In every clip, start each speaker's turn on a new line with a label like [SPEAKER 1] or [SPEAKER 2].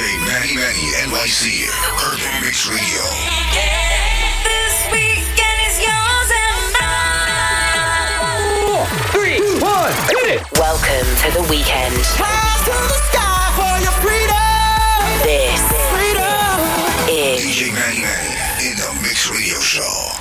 [SPEAKER 1] Manny Manny NYC Urban Mix Radio.
[SPEAKER 2] This weekend is yours and mine.
[SPEAKER 3] Four, three, two, one, hit it.
[SPEAKER 4] Welcome to the weekend.
[SPEAKER 5] Rise to the sky for
[SPEAKER 6] your freedom. This freedom. is DJ Manny
[SPEAKER 1] Manny in the Mix Radio Show.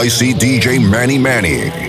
[SPEAKER 1] NYC DJ Manny Manny.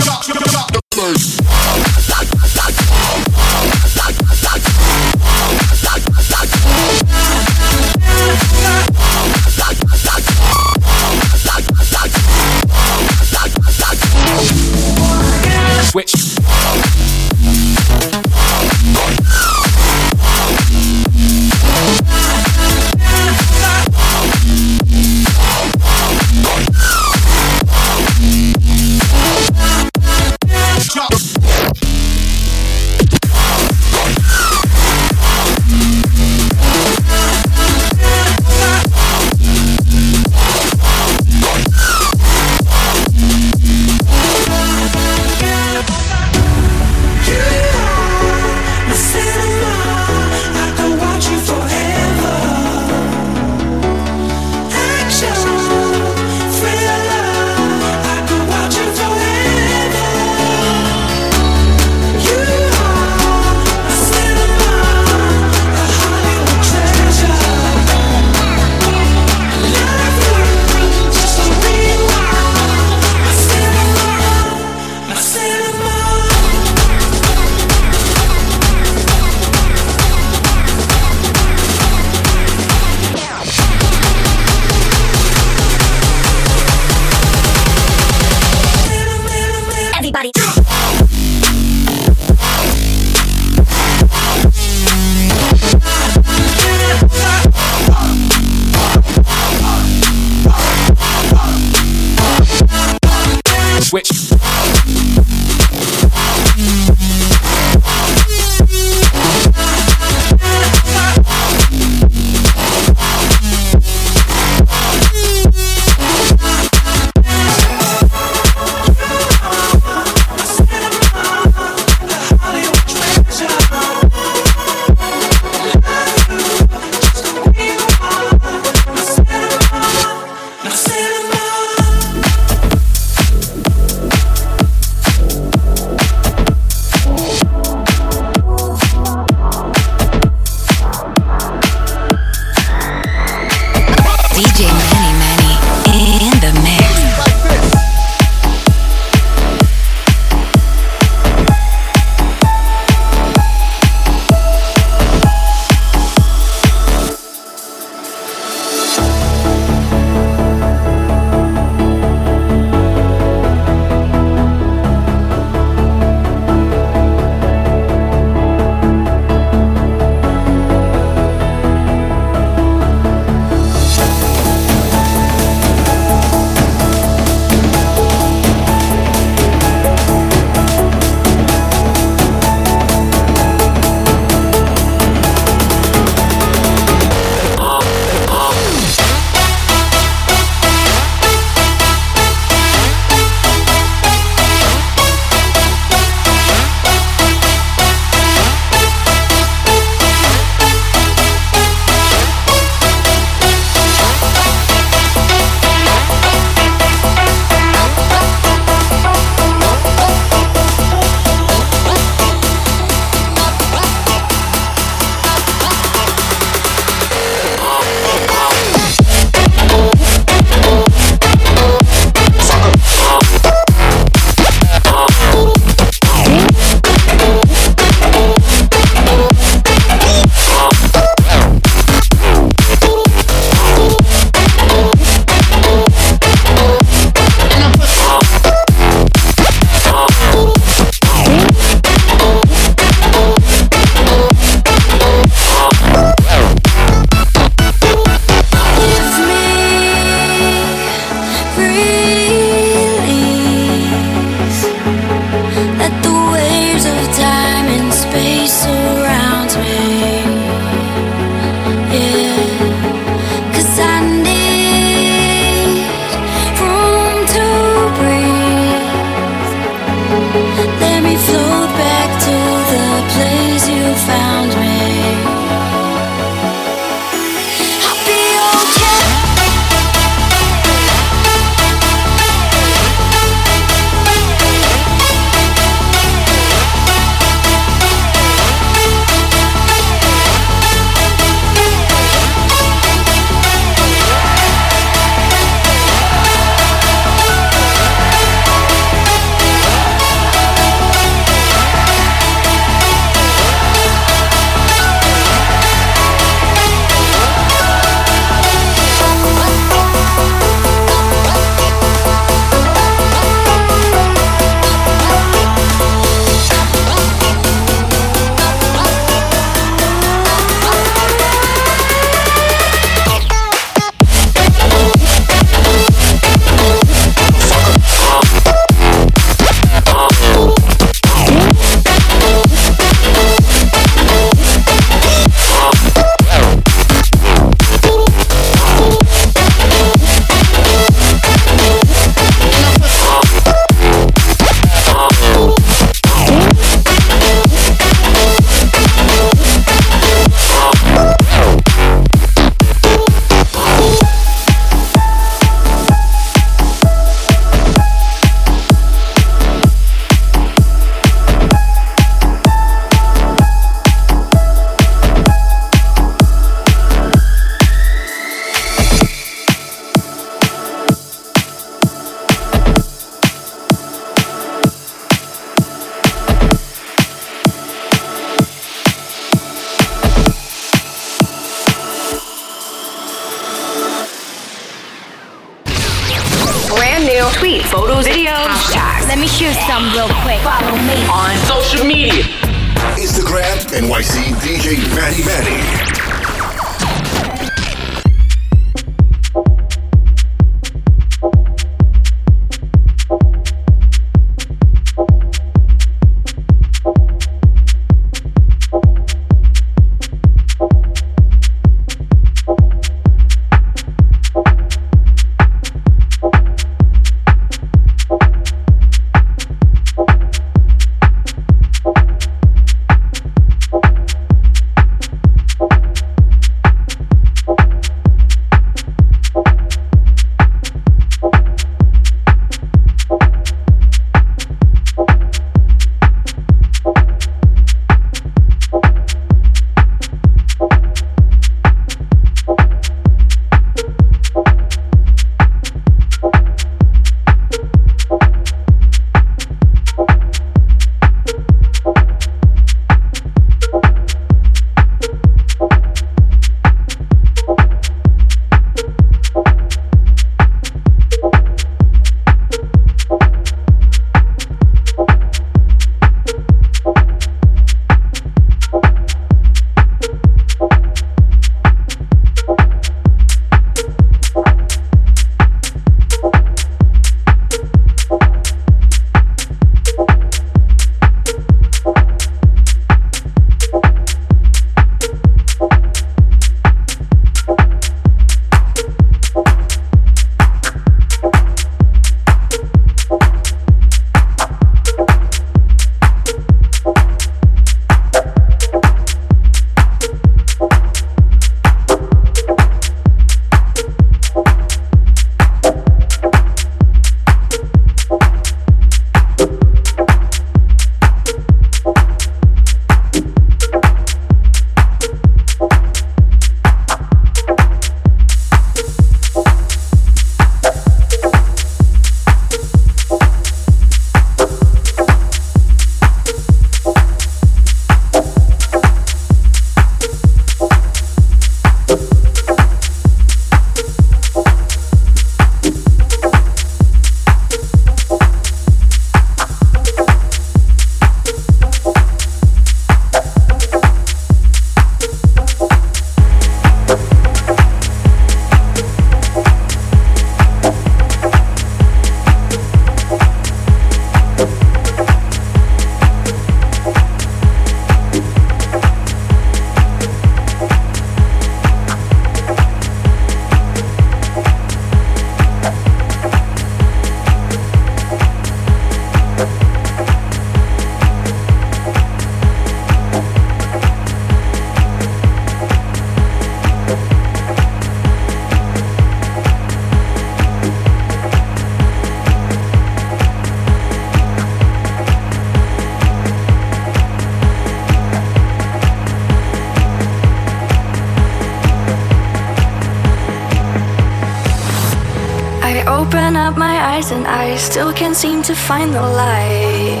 [SPEAKER 7] can't seem to find the light.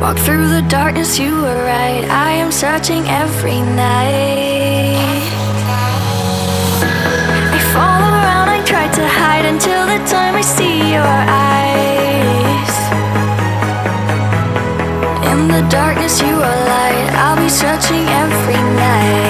[SPEAKER 7] Walk through the darkness, you were right. I am searching every night. I fall around, I try to hide until the time I see your eyes. In the darkness, you are light. I'll be searching every night.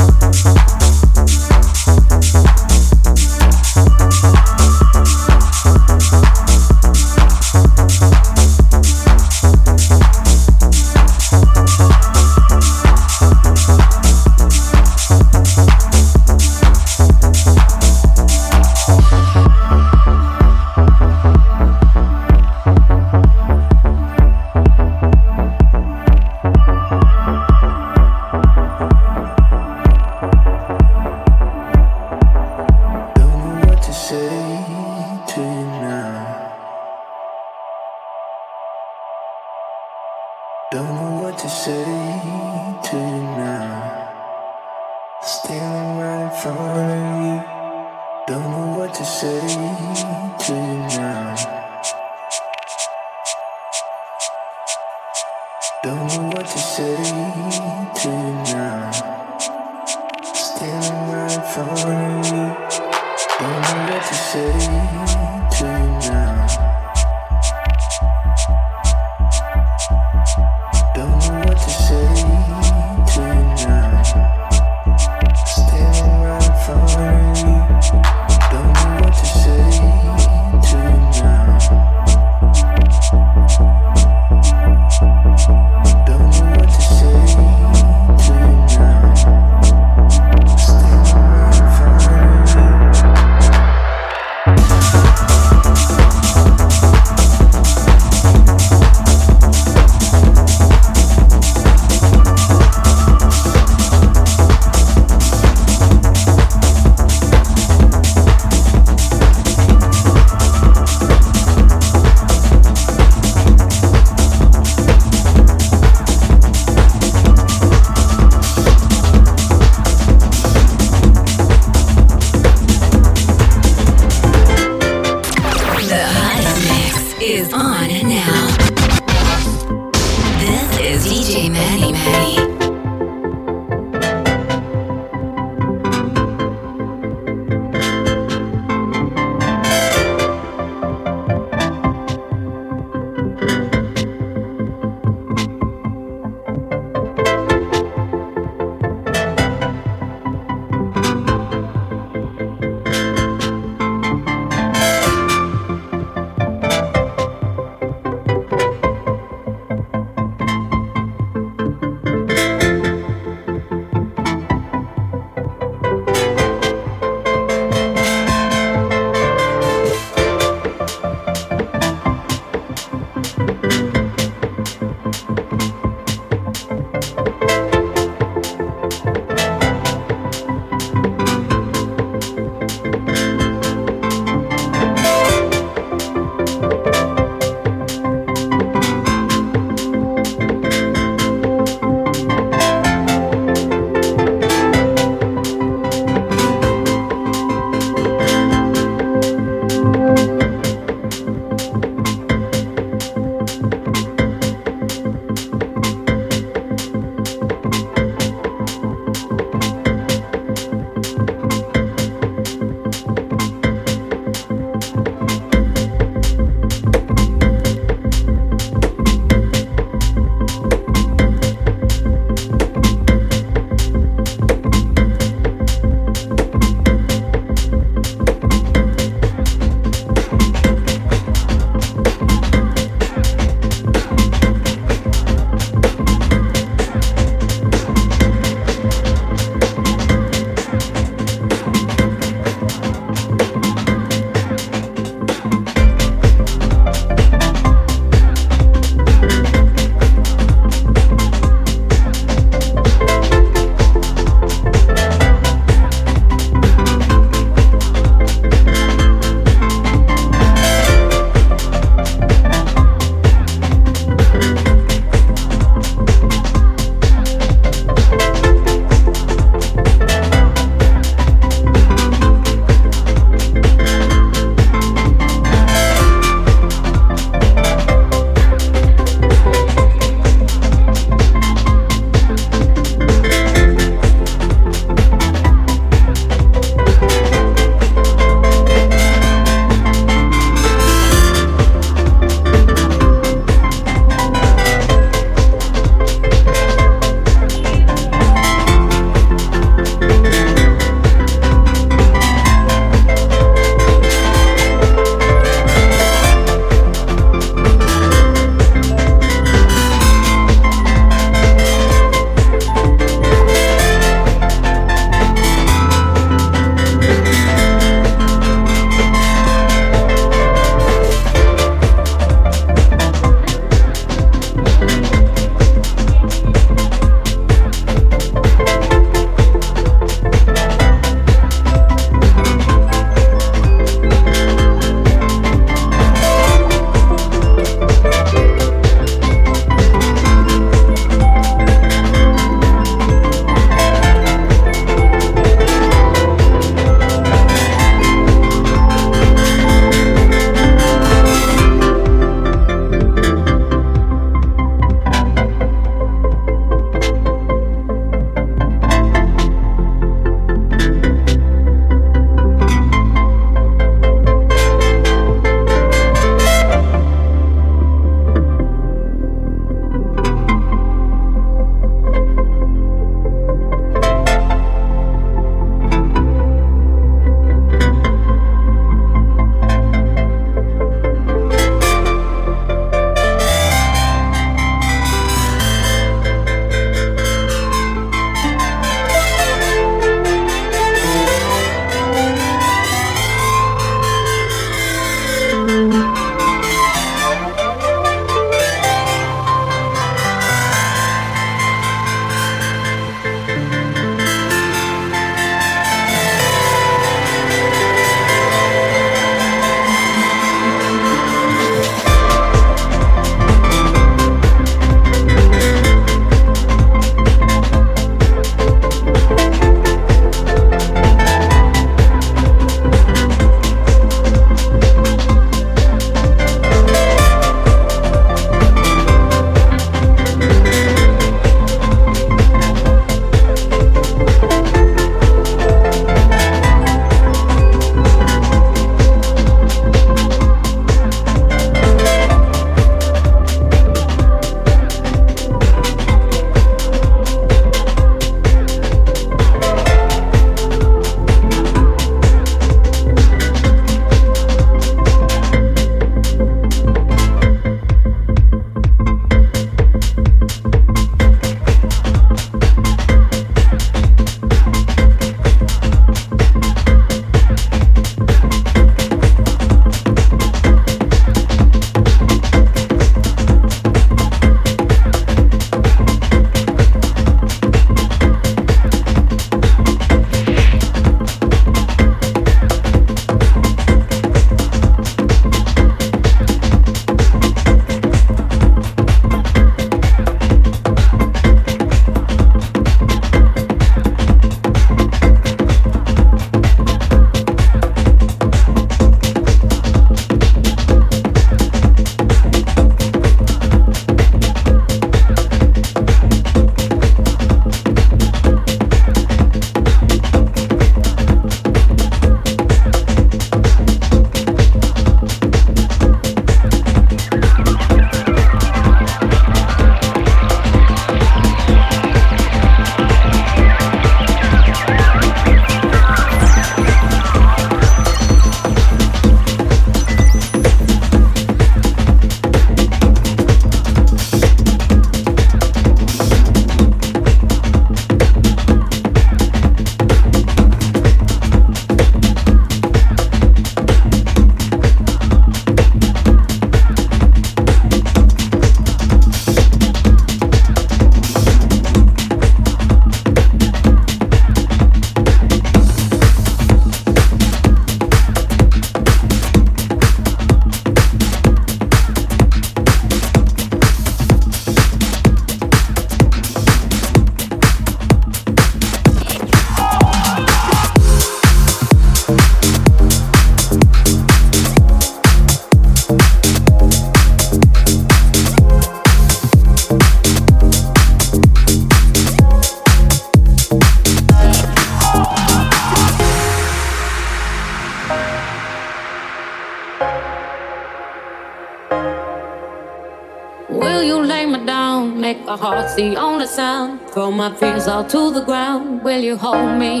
[SPEAKER 7] my
[SPEAKER 8] fears all to the ground. Will you hold me?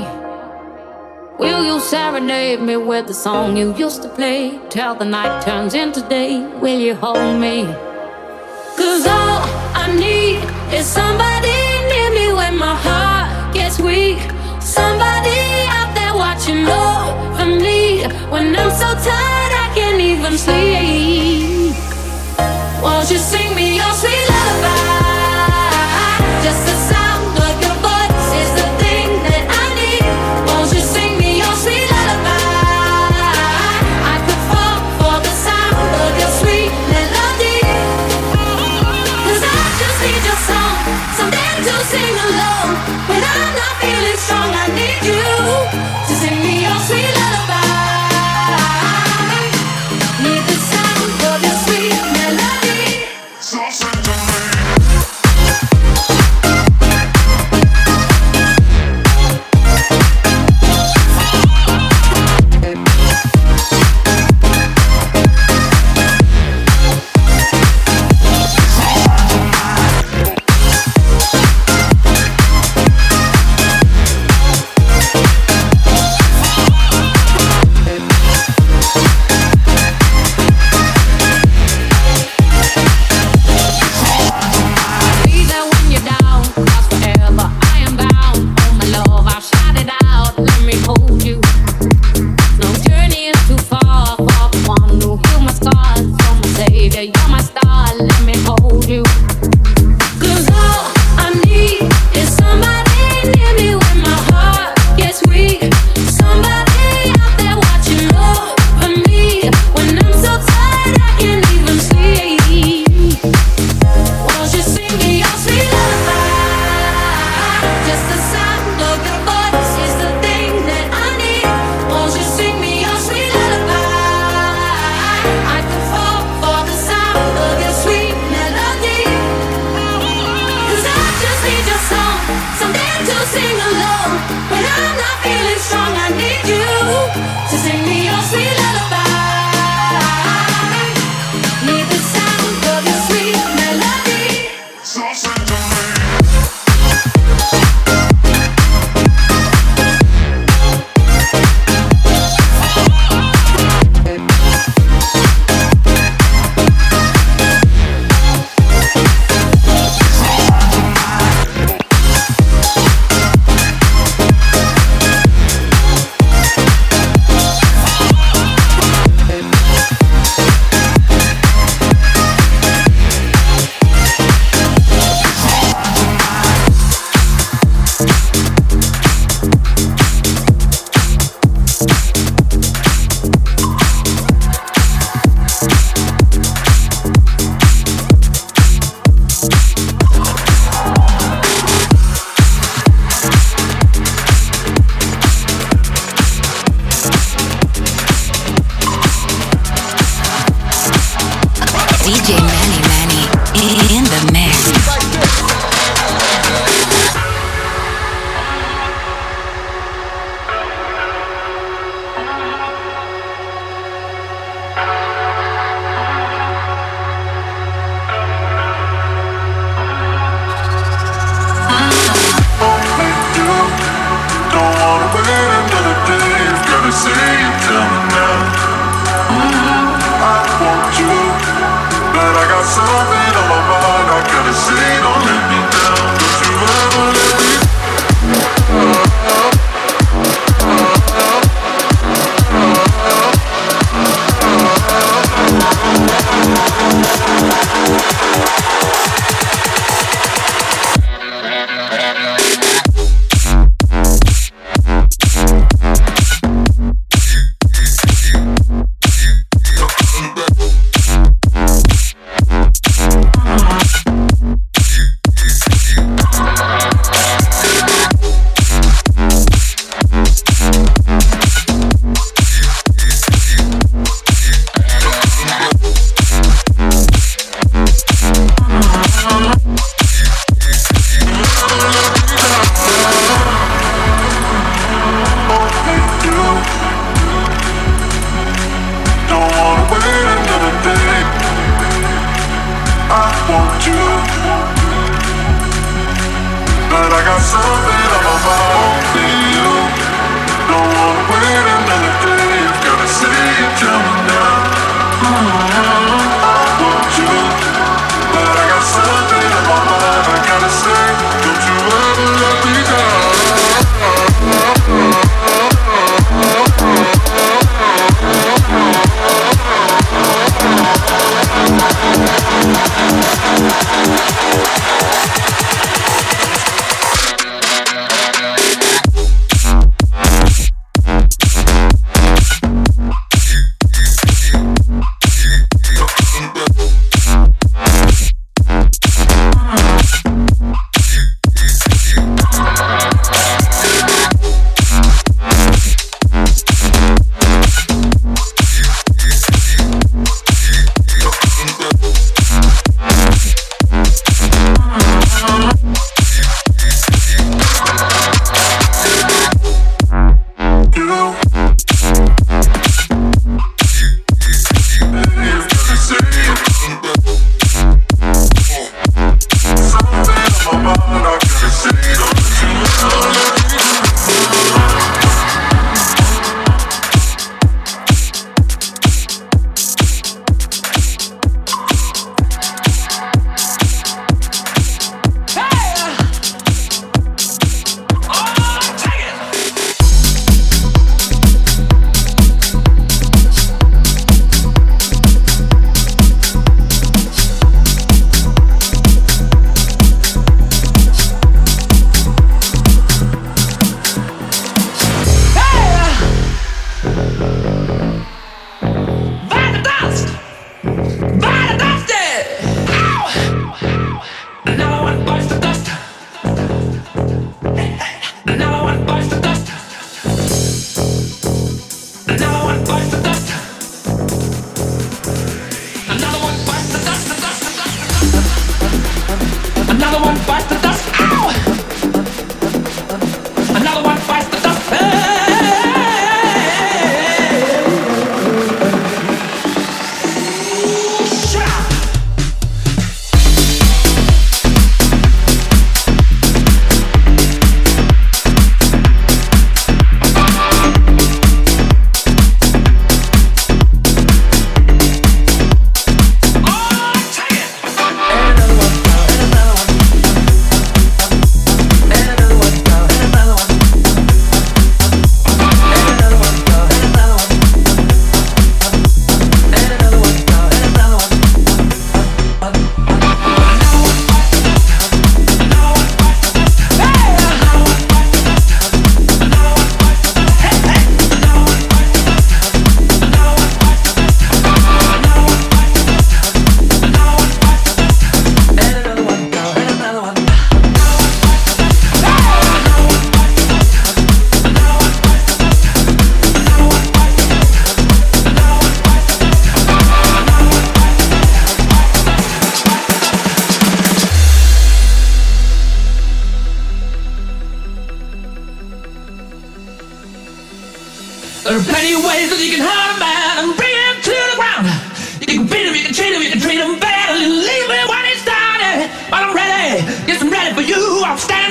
[SPEAKER 8] Will you serenade me with the song you used to play? Till the night turns into day, will you hold me? Cause all I need is somebody near me when my heart gets weak. Somebody out there watching over me when I'm so tired I can't even sleep. Won't you sing?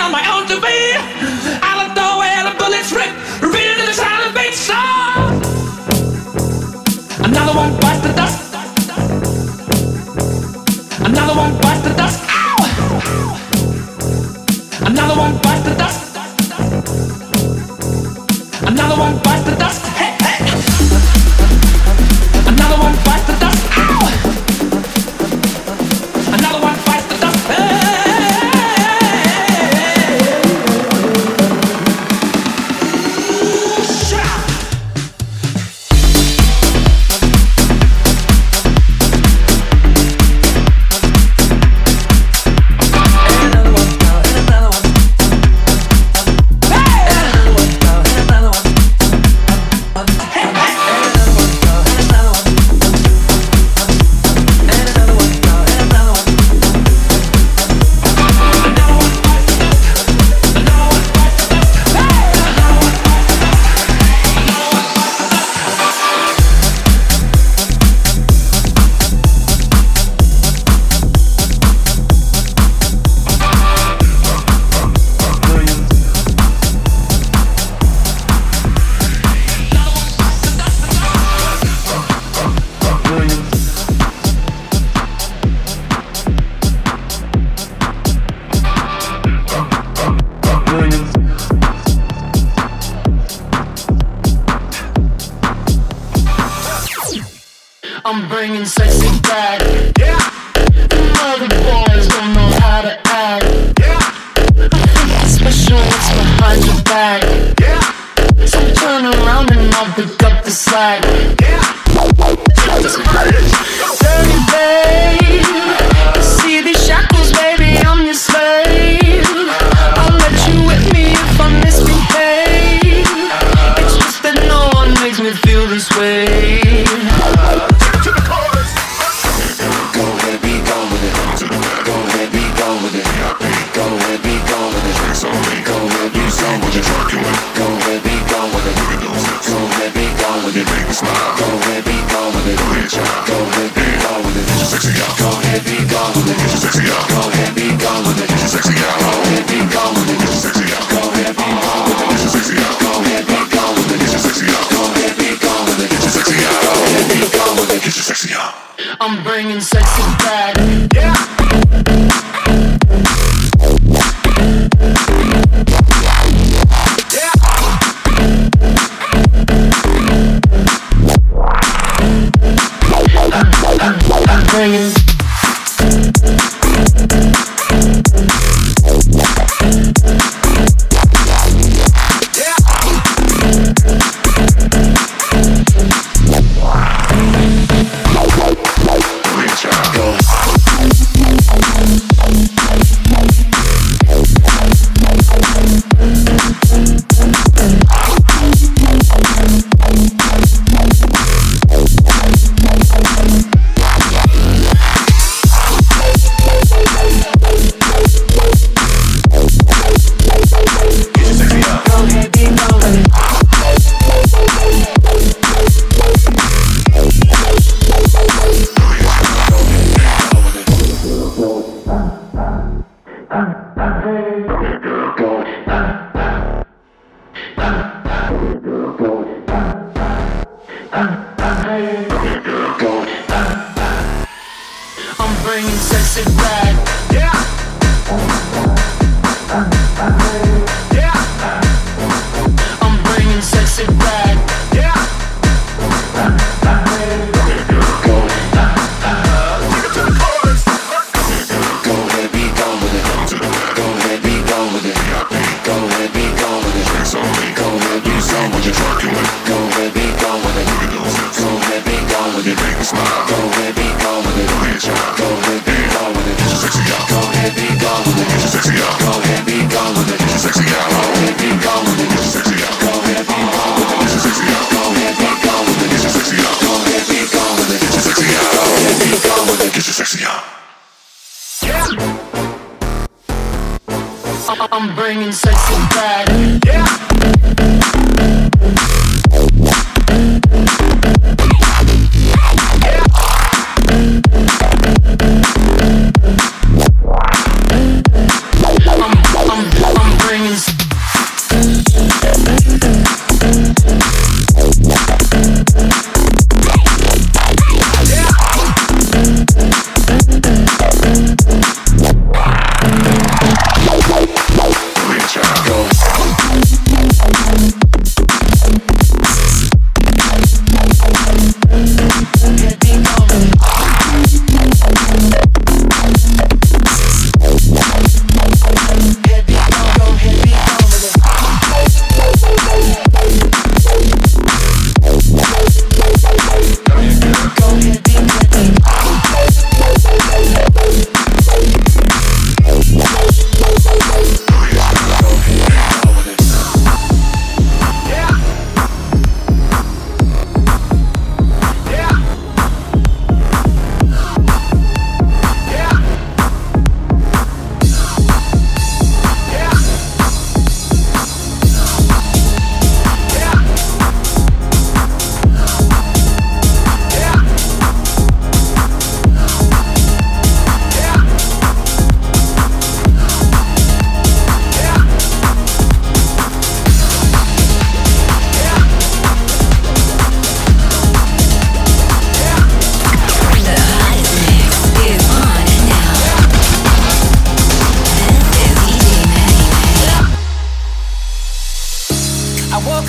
[SPEAKER 8] down my own to be. I'll throw where the bullets rip.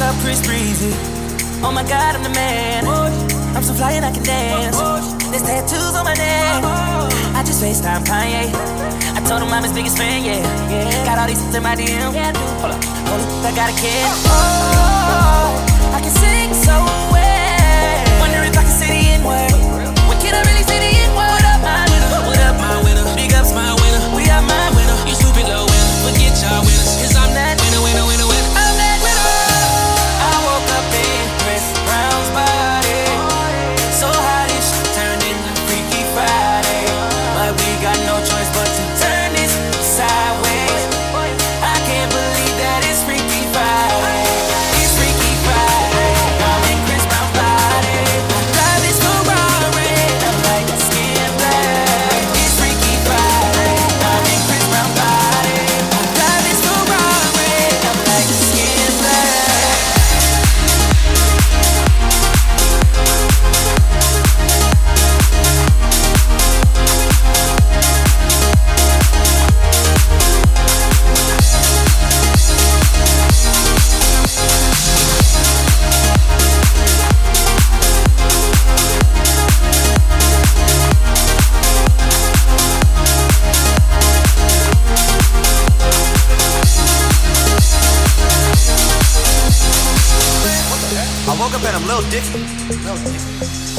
[SPEAKER 8] woke breezy. Oh my God, I'm the man. I'm
[SPEAKER 9] so fly and I can dance. There's tattoos
[SPEAKER 10] on my neck. I just FaceTime Kanye. I told him I'm his biggest fan, yeah. yeah. Got all these in my DM. Hold up, hold up, I got a kid. Oh, oh I can sing so well. Wonder if I can say the N.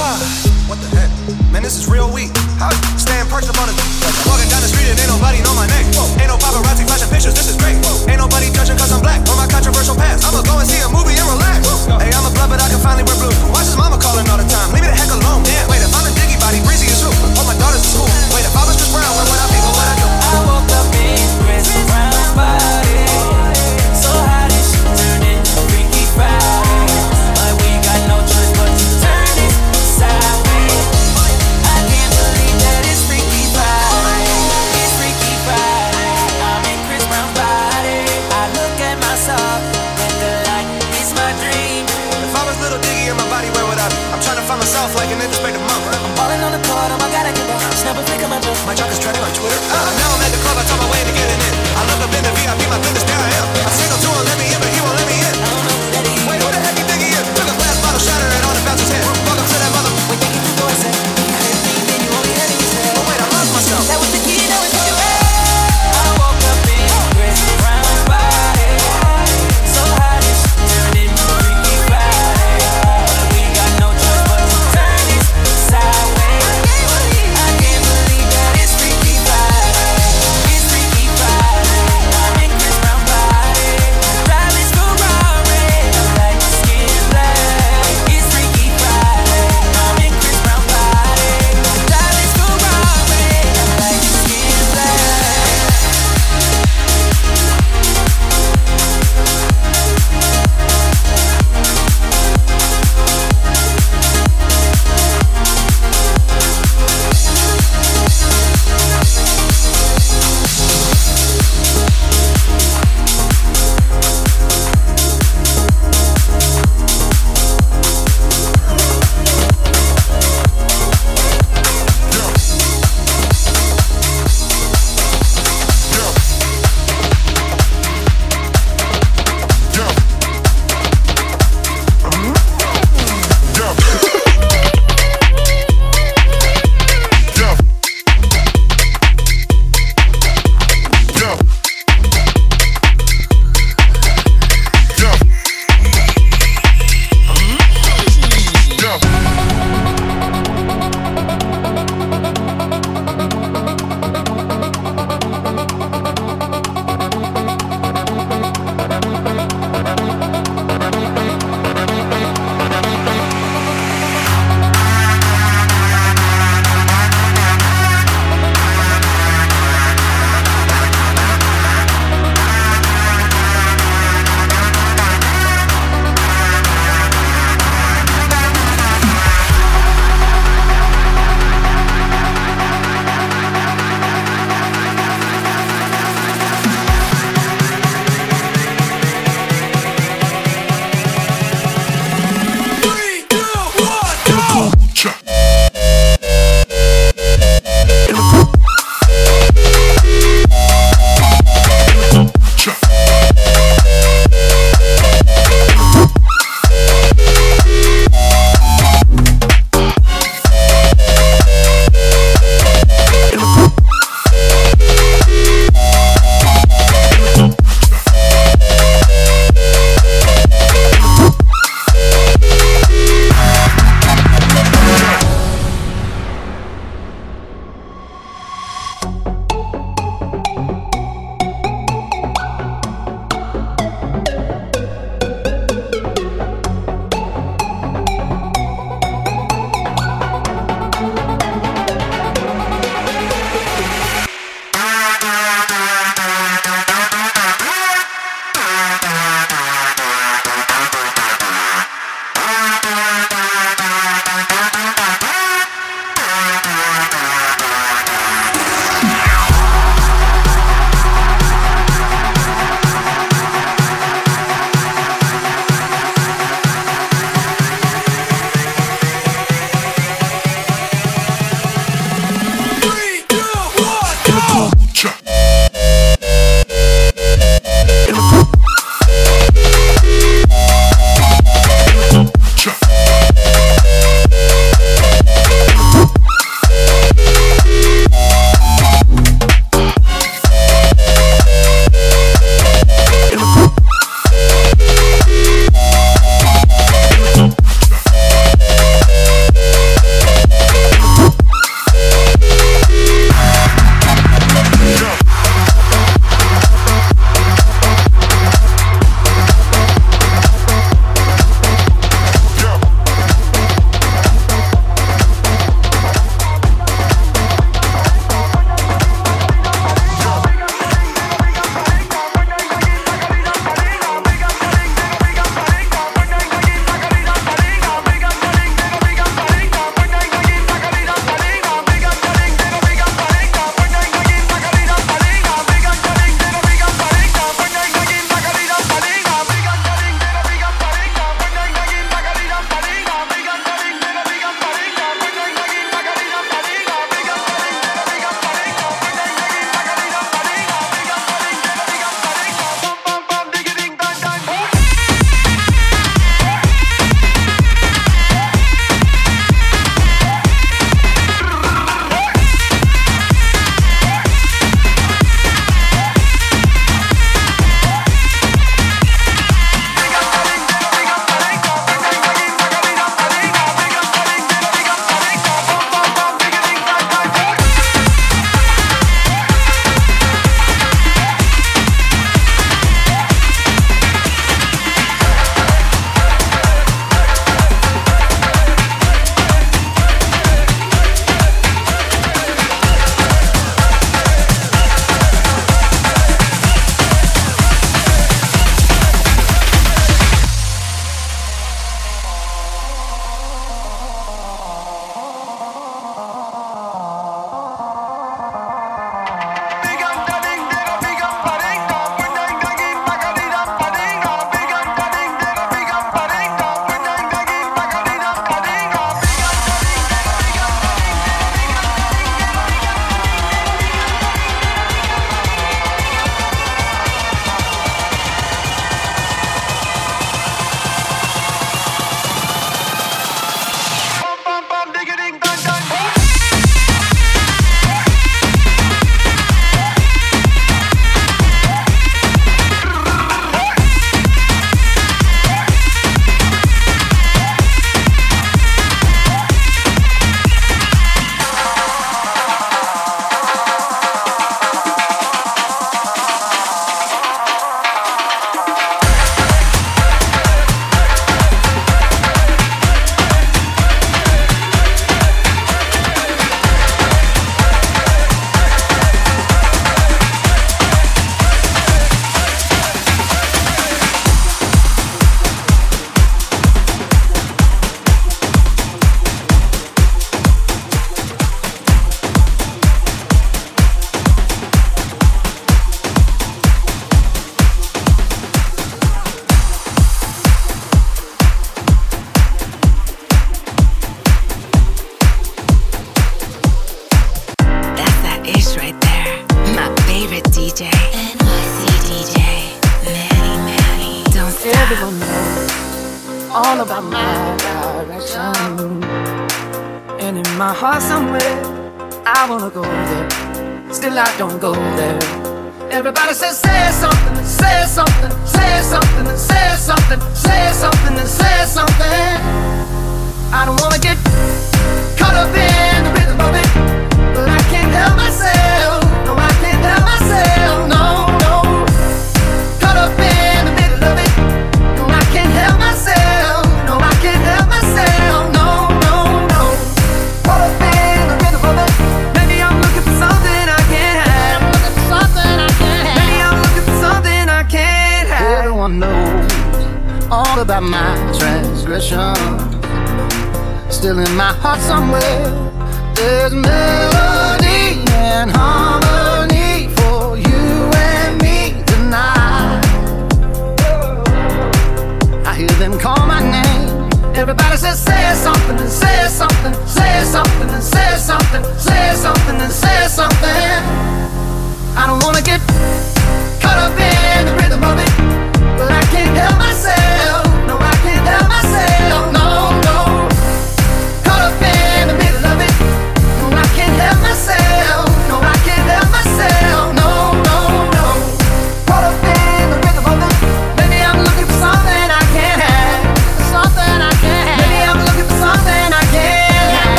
[SPEAKER 11] Ah, what the heck? Man, this is real weak.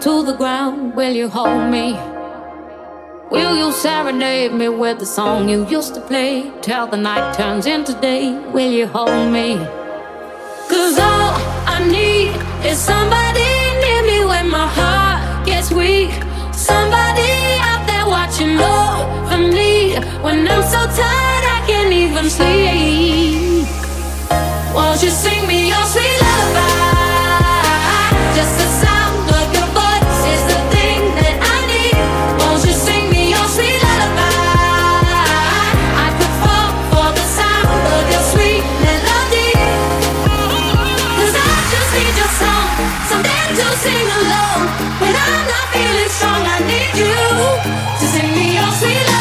[SPEAKER 10] fell to the
[SPEAKER 8] ground, will you hold me? Will you serenade me with the song you used to play? Till the night turns into day, will you hold me? Cause all I need is somebody near me when my heart gets weak. Somebody out there watching over me when I'm so tired I can't even sleep. Won't you sing me your sweet lullaby? Just a
[SPEAKER 12] see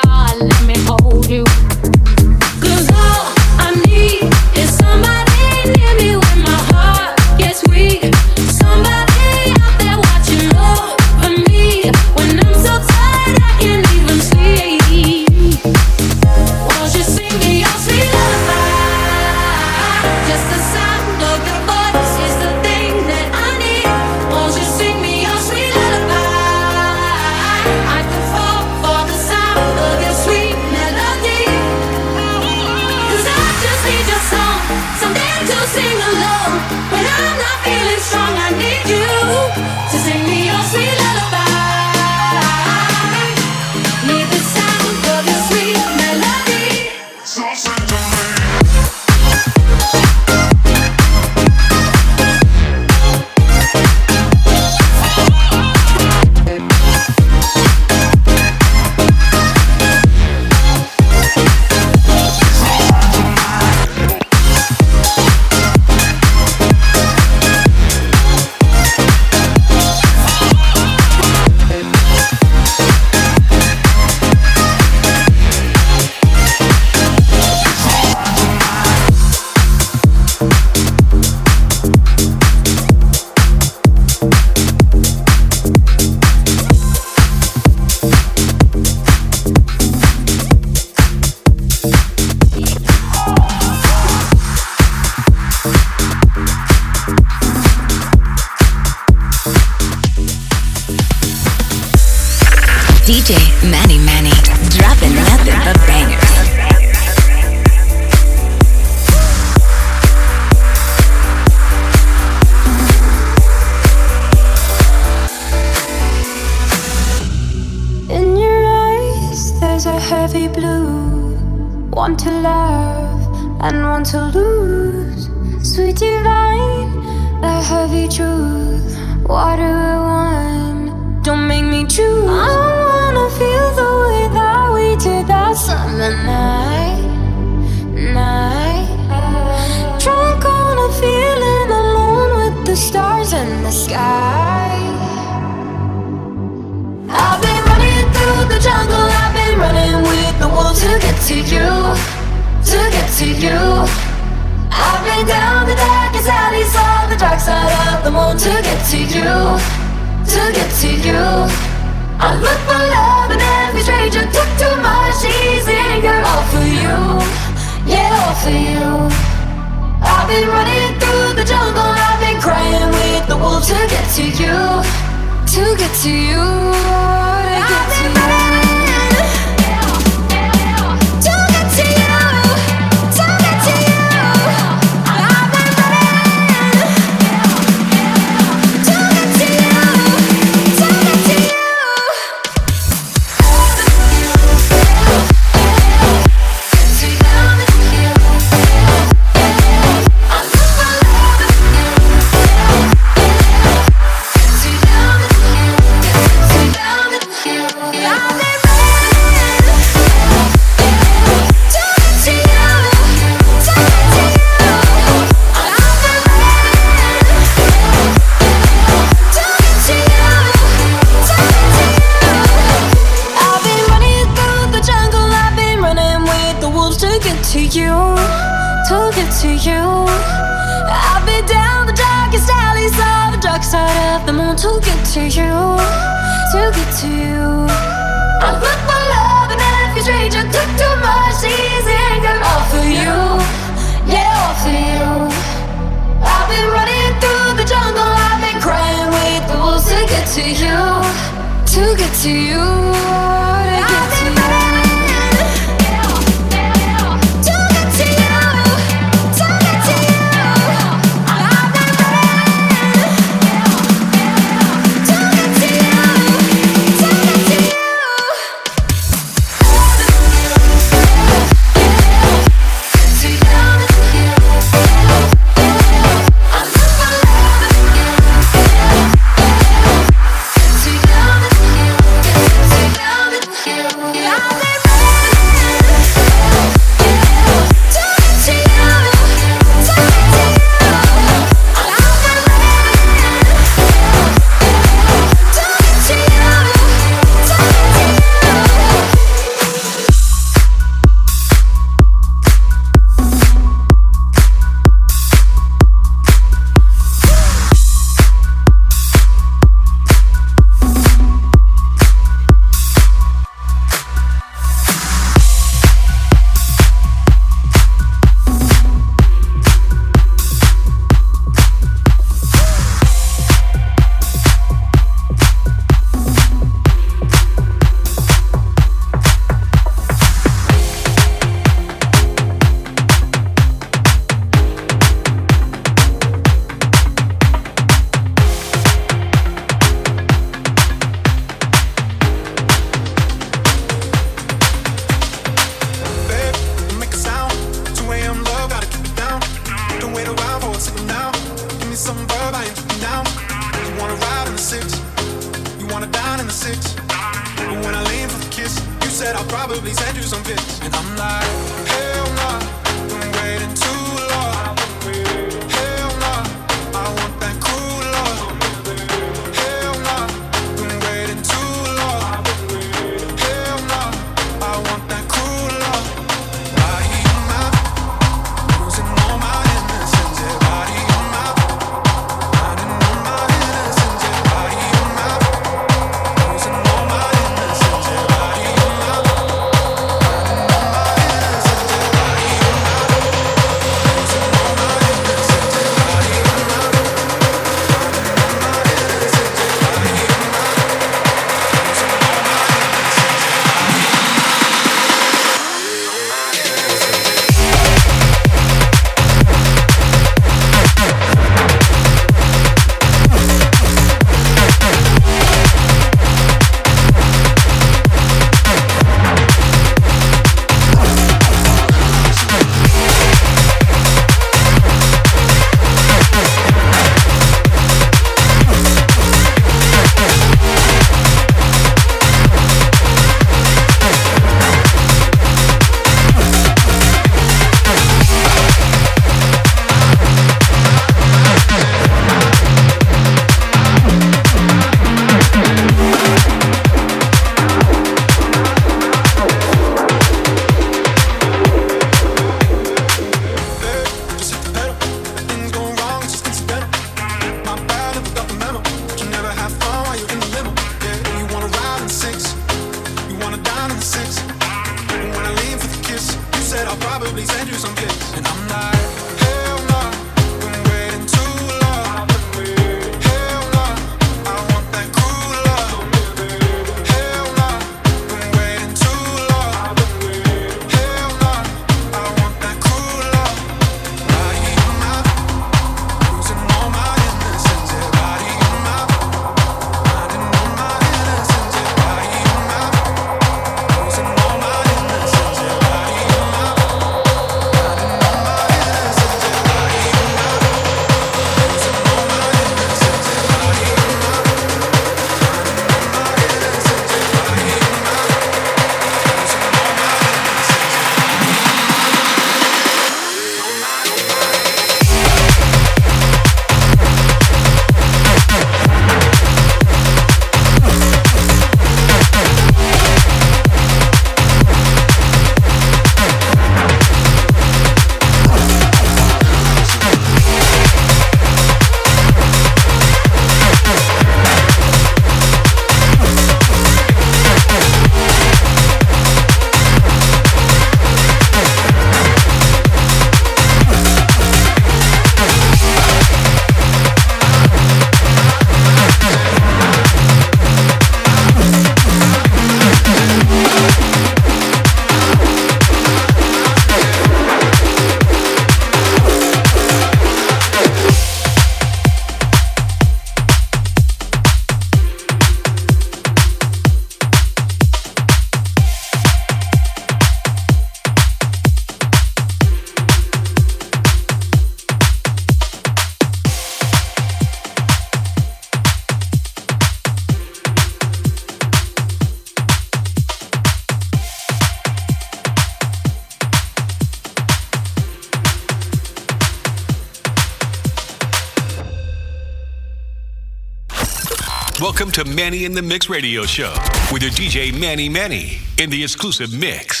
[SPEAKER 12] to Manny in the Mix radio show with your DJ Manny Manny in the exclusive mix.